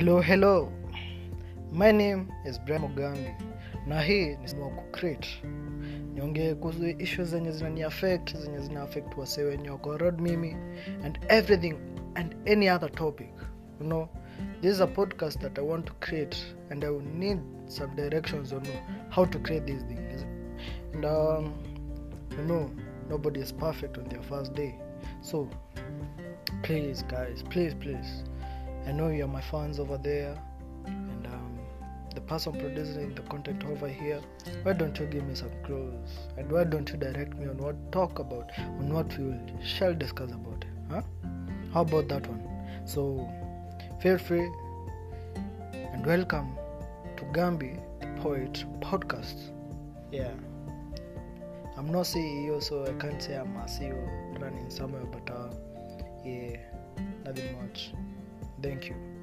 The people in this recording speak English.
hello hello. My name is Brian Mugambi na hii ni Kucreate niongee kuhusu issues zenye zinani affect zenye zina affect wase wenye wako around mimi and everything and any other topic. You know this is a podcast that i want to create and i will need some directions on how to create these things. And um, you know nobody is perfect on their first day. So please guys please please i know you're my fans over there. And um, the person producing the content over here why don't you give me some clues and why don't you direct me on what talk about on what we will shall discuss about huh? How about that one? So feel free and welcome to gambi the poet podcast. Yeah. I'm not ceo so i can't say i'm a ceo running somewhere but uh, yeah nothing much thank you